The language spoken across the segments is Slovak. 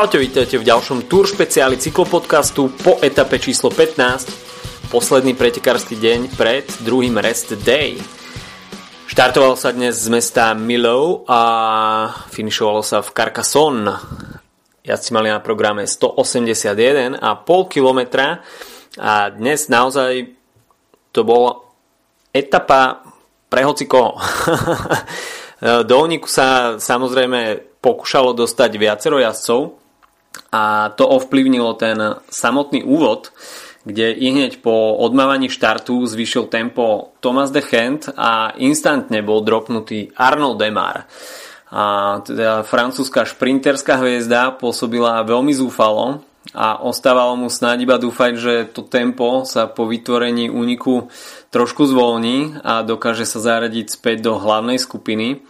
Čaute, vítajte v ďalšom Tour špeciáli cyklopodcastu po etape číslo 15, posledný pretekársky deň pred druhým rest day. Štartoval sa dnes z mesta Milou a finišovalo sa v Carcassonne. Jazdci mali na programe 181,5 km a dnes naozaj to bola etapa pre hoci koho. Do úniku sa samozrejme pokúšalo dostať viacero jazdcov, a to ovplyvnilo ten samotný úvod, kde i hneď po odmávaní štartu zvýšil tempo Thomas de Gent a instantne bol dropnutý Arnold Demar. A teda francúzska šprinterská hviezda pôsobila veľmi zúfalo a ostávalo mu snáď iba dúfať, že to tempo sa po vytvorení úniku trošku zvolní a dokáže sa zaradiť späť do hlavnej skupiny.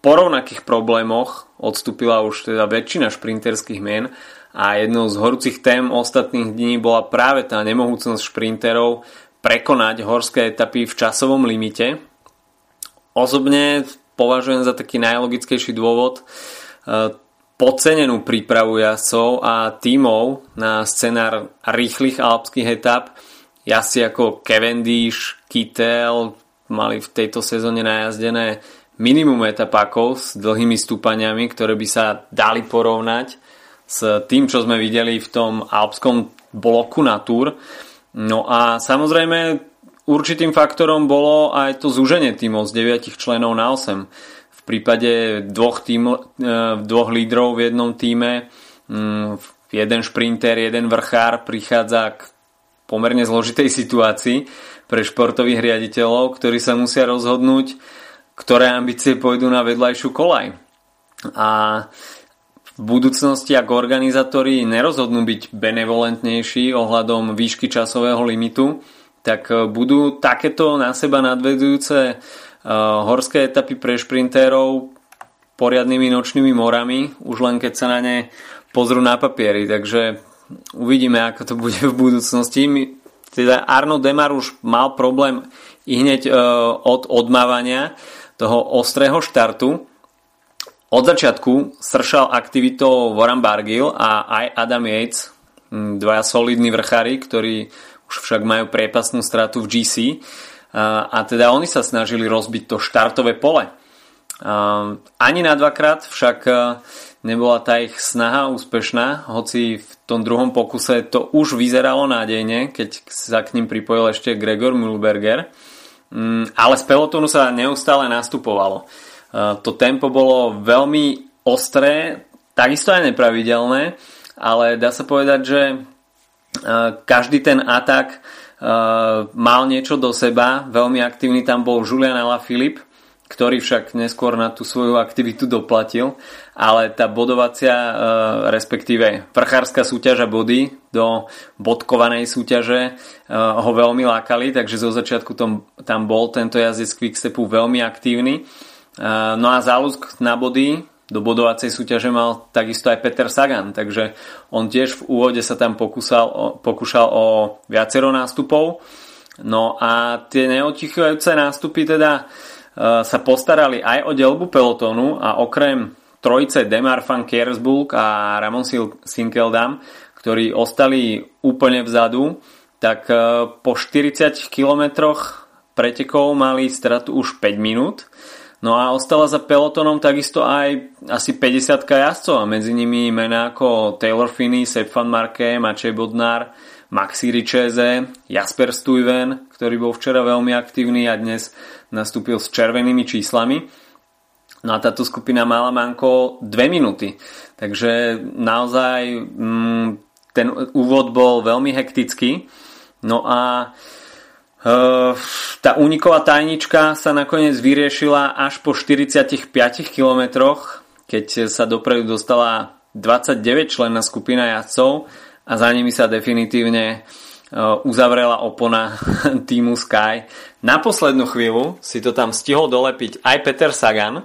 Po rovnakých problémoch odstúpila už teda väčšina šprinterských mien a jednou z horúcich tém ostatných dní bola práve tá nemohúcnosť šprinterov prekonať horské etapy v časovom limite. Osobne považujem za taký najlogickejší dôvod e, podcenenú prípravu jazdcov a tímov na scenár rýchlych alpských etap. Jazdci ako Cavendish, Kittel mali v tejto sezóne najazdené minimum etapákov s dlhými stúpaniami, ktoré by sa dali porovnať s tým, čo sme videli v tom alpskom bloku na Tour. No a samozrejme určitým faktorom bolo aj to zúženie tímov z 9 členov na 8. V prípade dvoch, tým, e, dvoch lídrov v jednom týme mm, jeden šprinter, jeden vrchár prichádza k pomerne zložitej situácii pre športových riaditeľov, ktorí sa musia rozhodnúť, ktoré ambície pôjdu na vedľajšiu kolaj. A v budúcnosti, ak organizátori nerozhodnú byť benevolentnejší ohľadom výšky časového limitu, tak e, budú takéto na seba nadvedujúce uh, horské etapy pre šprintérov poriadnymi nočnými morami, už len keď sa na ne pozrú na papieri. Takže uvidíme, ako to bude v budúcnosti. Teda Arno Demar už mal problém i hneď uh, od odmávania toho ostrého štartu. Od začiatku sršal aktivitou Warren Bargill a aj Adam Yates, dvaja solidní vrchári, ktorí už však majú priepasnú stratu v GC. A, teda oni sa snažili rozbiť to štartové pole. Ani na dvakrát však nebola tá ich snaha úspešná, hoci v tom druhom pokuse to už vyzeralo nádejne, keď sa k ním pripojil ešte Gregor Mühlberger. Mm, ale z pelotónu sa neustále nastupovalo. E, to tempo bolo veľmi ostré, takisto aj nepravidelné, ale dá sa povedať, že e, každý ten atak e, mal niečo do seba. Veľmi aktívny tam bol Julian Alaphilippe, ktorý však neskôr na tú svoju aktivitu doplatil, ale tá bodovacia, e, respektíve vrchárska súťaž a body do bodkovanej súťaže e, ho veľmi lákali, takže zo začiatku tom, tam bol tento jazdec Quickstepu veľmi aktívny. E, no a záľusk na body do bodovacej súťaže mal takisto aj Peter Sagan, takže on tiež v úvode sa tam pokúsal, pokúšal o viacero nástupov. No a tie neotichujúce nástupy teda sa postarali aj o delbu pelotónu a okrem trojice Demar van Kersburg a Ramon Sinkeldam, ktorí ostali úplne vzadu, tak eh, po 40 kilometroch pretekov mali stratu už 5 minút. No a ostala za pelotónom takisto aj asi 50 jazdcov a medzi nimi mená ako Taylor Finney, Sepp van Marke, Mačej Bodnár, Maxi Richeze, Jasper Stuyven, ktorý bol včera veľmi aktívny a dnes nastúpil s červenými číslami. No a táto skupina mala manko 2 minúty. Takže naozaj mm, ten úvod bol veľmi hektický. No a e, tá úniková tajnička sa nakoniec vyriešila až po 45 kilometroch, keď sa dopredu dostala 29 členná skupina jazdcov a za nimi sa definitívne e, uzavrela opona týmu Sky. Na poslednú chvíľu si to tam stihol dolepiť aj Peter Sagan, e,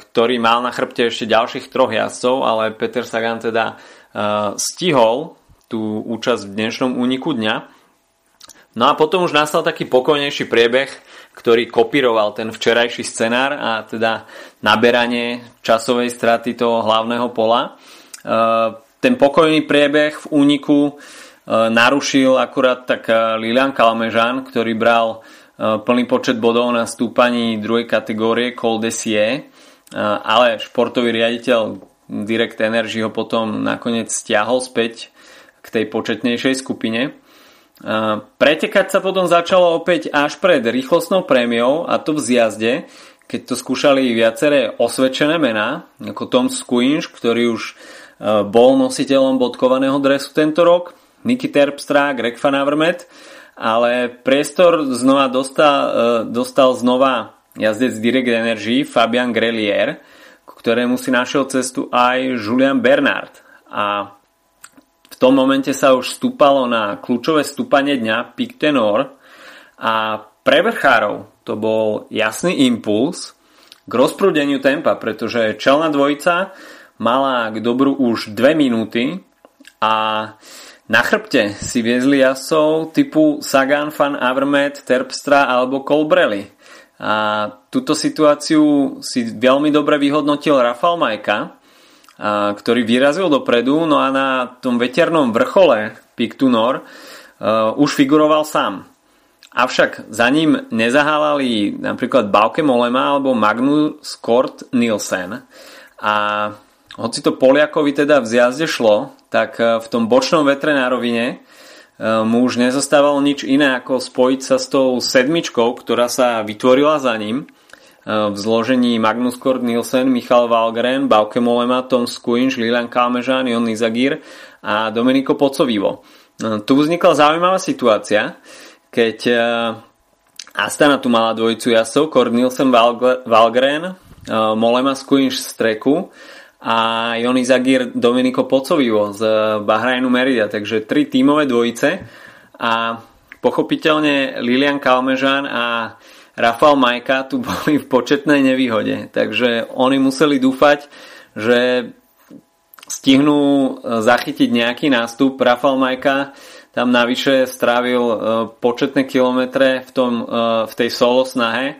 ktorý mal na chrbte ešte ďalších troch jazdcov, ale Peter Sagan teda e, stihol tú účasť v dnešnom úniku dňa. No a potom už nastal taký pokojnejší priebeh, ktorý kopíroval ten včerajší scenár a teda naberanie časovej straty toho hlavného pola. Ten pokojný priebeh v úniku narušil akurát tak Lilian Kalmežan, ktorý bral plný počet bodov na stúpaní druhej kategórie Col d'Essier, ale športový riaditeľ Direct Energy ho potom nakoniec stiahol späť k tej početnejšej skupine. Pretekať sa potom začalo opäť až pred rýchlostnou prémiou a to v zjazde, keď to skúšali viaceré osvedčené mená, ako Tom Squinch, ktorý už e, bol nositeľom bodkovaného dresu tento rok, Niky Terpstra, Greg Van Avermaet, ale priestor znova dostal, e, dostal znova jazdec Direct Energy Fabian Grelier, k ktorému si našiel cestu aj Julian Bernard. A v tom momente sa už stúpalo na kľúčové stúpanie dňa Pic Tenor a pre vrchárov to bol jasný impuls k rozprúdeniu tempa, pretože čelná dvojica mala k dobru už 2 minúty a na chrbte si viezli jasov typu Sagan, Van Avermaet, Terpstra alebo Colbrelli. A túto situáciu si veľmi dobre vyhodnotil Rafal Majka, ktorý vyrazil dopredu, no a na tom veternom vrchole Pictunor uh, už figuroval sám. Avšak za ním nezahálali napríklad Bauke Molema alebo Magnus Kort Nielsen. A hoci to Poliakovi teda v zjazde šlo, tak e, v tom bočnom vetre na rovine e, mu už nezostávalo nič iné ako spojiť sa s tou sedmičkou, ktorá sa vytvorila za ním e, v zložení Magnus Kort Nielsen, Michal Valgren, Bauke Molema, Tom Skuinš, Lilian Kalmežan, Jon Nizagir a Domenico Pocovivo. Tu vznikla zaujímavá situácia, keď Astana tu mala dvojicu jasov, Kornilsen Valgren, eh, Molema Skuinš z Treku a Joni Zagir Domenico Pocovivo z Bahrajnu Merida, takže tri tímové dvojice a pochopiteľne Lilian Kalmežan a Rafael Majka tu boli v početnej nevýhode, takže oni museli dúfať, že stihnú eh, zachytiť nejaký nástup. Rafael Majka tam navyše strávil uh, početné kilometre v, tom, v tej solo snahe,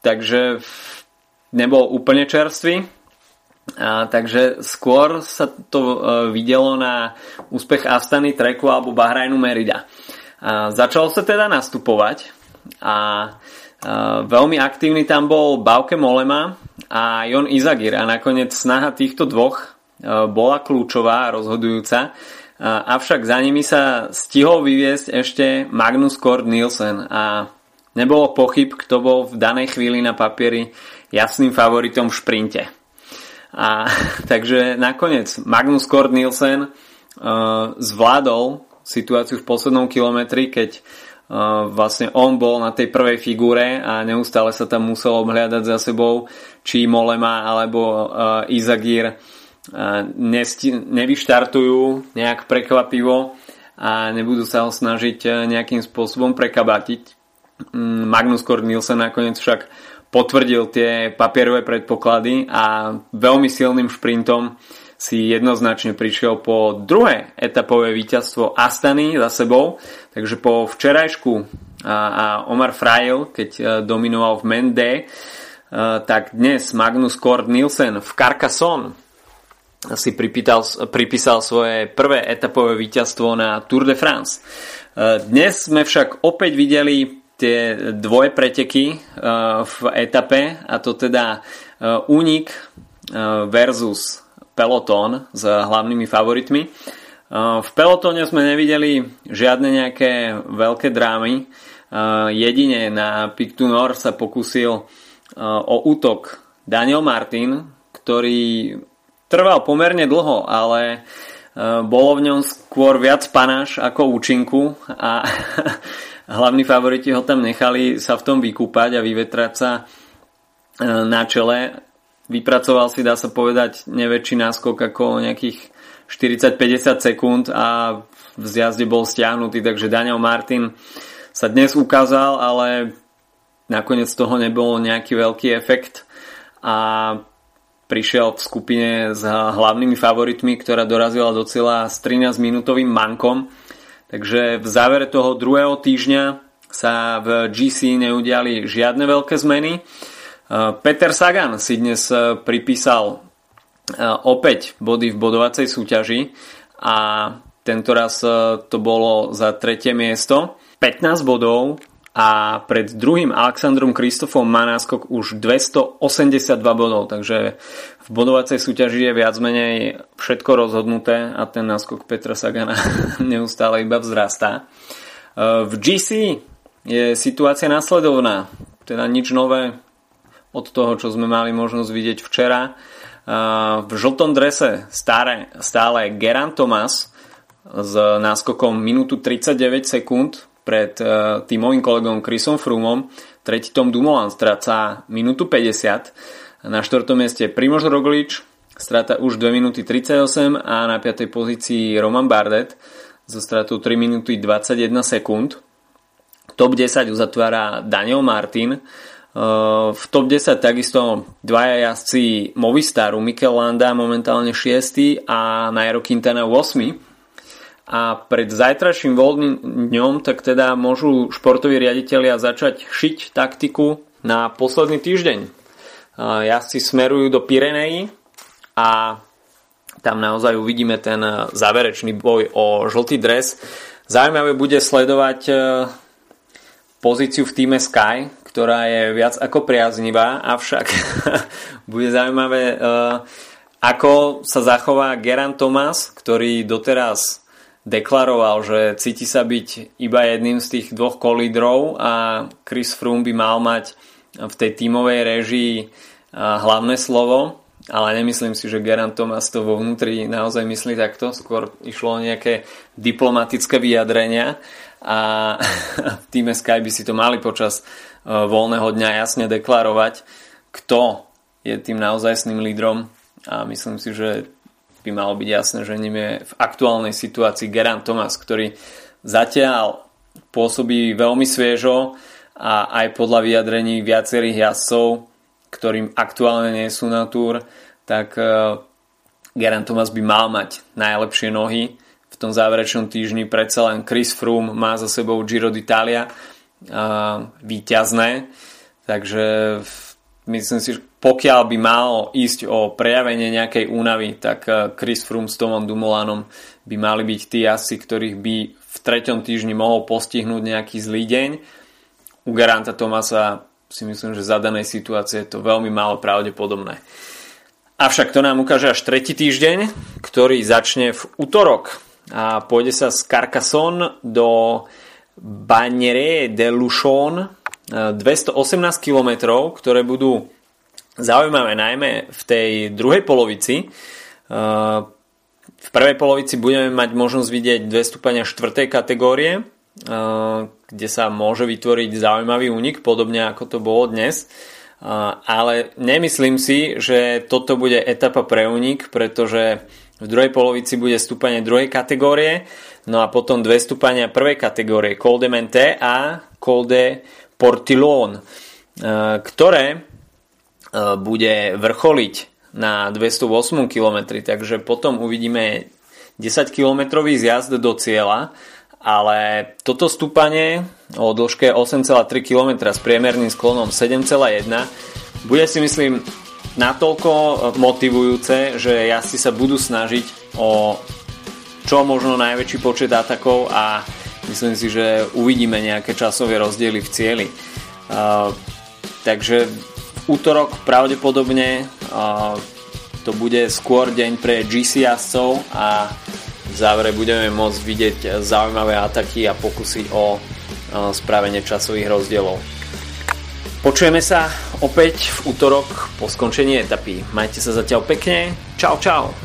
takže nebol úplne čerstvý. A, takže skôr sa to uh, videlo na úspech Astany, Treku alebo Bahrajnu Merida. A, začalo sa teda nastupovať a uh, veľmi aktívny tam bol Bauke Molema a Jon Izagir a nakoniec snaha týchto dvoch uh, bola kľúčová a rozhodujúca avšak za nimi sa stihol vyviesť ešte Magnus Kort Nielsen a nebolo pochyb, kto bol v danej chvíli na papieri jasným favoritom v šprinte. A, takže nakoniec Magnus Kort Nielsen uh, zvládol situáciu v poslednom kilometri, keď uh, vlastne on bol na tej prvej figúre a neustále sa tam musel obhľadať za sebou či Molema alebo uh, Izagir nevyštartujú nejak prekvapivo a nebudú sa ho snažiť e, nejakým spôsobom prekabatiť. Mm, Magnus Kort Nielsen nakoniec však potvrdil tie papierové predpoklady a veľmi silným šprintom si jednoznačne prišiel po druhé etapové víťazstvo Astany za sebou, takže po včerajšku a, Omar Frail, keď e, dominoval v Mende, tak dnes Magnus Kort Nielsen v Carcassonne si pripýtal, pripísal svoje prvé etapové víťazstvo na Tour de France. E, dnes sme však opäť videli tie dvoje preteky e, v etape a to teda e, únik versus peloton s hlavnými favoritmi. V pelotóne sme nevideli žiadne nejaké veľké drámy. Jedine na Pictunor sa pokusil o útok Daniel Martin, ktorý trval pomerne dlho, ale bolo v ňom skôr viac panáš ako účinku a hlavní favoriti ho tam nechali sa v tom vykúpať a vyvetrať sa e, na čele. Vypracoval si, dá sa povedať, neväčší náskok ako nejakých 40-50 sekúnd a v zjazde bol stiahnutý, takže Daniel Martin sa dnes ukázal, ale nakoniec toho nebol nejaký veľký efekt a prišiel v skupine s hlavnými favoritmi, ktorá dorazila do cieľa s 13-minútovým mankom. Takže v závere toho druhého týždňa sa v GC neudiali žiadne veľké zmeny. Peter Sagan si dnes pripísal opäť body v bodovacej súťaži a tento raz to bolo za tretie miesto. 15 bodov a pred druhým Alexandrom Kristofom má náskok už 282 bodov, takže v bodovacej súťaži je viac menej všetko rozhodnuté a ten náskok Petra Sagana neustále iba vzrastá. E, v GC je situácia následovná, teda nič nové od toho, čo sme mali možnosť vidieť včera. E, v žltom drese stále, stále Geran Thomas s náskokom minútu 39 sekúnd pred uh, tým môjim kolegom Chrisom Frumom. Tretí Tom Dumoulin stráca minútu 50. Na štvrtom mieste Primož Roglič stráta už 2 minúty 38 a na 5. pozícii Roman Bardet so stratou 3 minúty 21 sekúnd. Top 10 uzatvára Daniel Martin. V top 10 takisto dvaja jazdci Movistaru, Mikel Landa momentálne 6. a Nairo Quintana 8 a pred zajtrajším voľným dňom tak teda môžu športoví riaditeľia začať šiť taktiku na posledný týždeň. Jazdci smerujú do Pireneji a tam naozaj uvidíme ten záverečný boj o žltý dres. Zaujímavé bude sledovať e, pozíciu v týme Sky, ktorá je viac ako priaznivá, avšak bude zaujímavé, e, ako sa zachová Geran Thomas, ktorý doteraz deklaroval, že cíti sa byť iba jedným z tých dvoch kolídrov a Chris Froome by mal mať v tej tímovej režii hlavné slovo, ale nemyslím si, že Gerant Thomas to vo vnútri naozaj myslí takto, skôr išlo o nejaké diplomatické vyjadrenia a v týme Sky by si to mali počas voľného dňa jasne deklarovať, kto je tým naozajstným lídrom. A myslím si, že by malo byť jasné, že ním je v aktuálnej situácii Geran Thomas, ktorý zatiaľ pôsobí veľmi sviežo a aj podľa vyjadrení viacerých jazdcov, ktorým aktuálne nie sú na túr, tak e, Geran Thomas by mal mať najlepšie nohy v tom záverečnom týždni. Predsa len Chris Froome má za sebou Giro d'Italia výťazné, takže myslím si, že pokiaľ by malo ísť o prejavenie nejakej únavy, tak eh, Chris Froome s Tomom Dumolanom by mali byť tí asi, ktorých by v treťom týždni mohol postihnúť nejaký zlý deň. U Garanta Tomasa si myslím, že za danej situácie je to veľmi málo pravdepodobné. Avšak to nám ukáže až tretí týždeň, ktorý začne v útorok a pôjde sa z Carcassonne do Bagnere de Luchon 218 eh, km, ktoré budú zaujímavé najmä v tej druhej polovici. V prvej polovici budeme mať možnosť vidieť dve stúpania štvrtej kategórie, kde sa môže vytvoriť zaujímavý únik, podobne ako to bolo dnes. Ale nemyslím si, že toto bude etapa pre únik, pretože v druhej polovici bude stúpanie druhej kategórie, no a potom dve stúpania prvej kategórie, Col de Mente a Col de Portilon, ktoré E, bude vrcholiť na 208 km, takže potom uvidíme 10 km zjazd do cieľa, ale toto stúpanie o dĺžke 8,3 km s priemerným sklonom 7,1 bude si myslím natoľko motivujúce, že jazdci sa budú snažiť o čo možno najväčší počet atakov a myslím si, že uvidíme nejaké časové rozdiely v cieli. Takže útorok pravdepodobne to bude skôr deň pre GC jazdcov a v závere budeme môcť vidieť zaujímavé ataky a pokusy o spravenie časových rozdielov. Počujeme sa opäť v útorok po skončení etapy. Majte sa zatiaľ pekne. Čau, čau.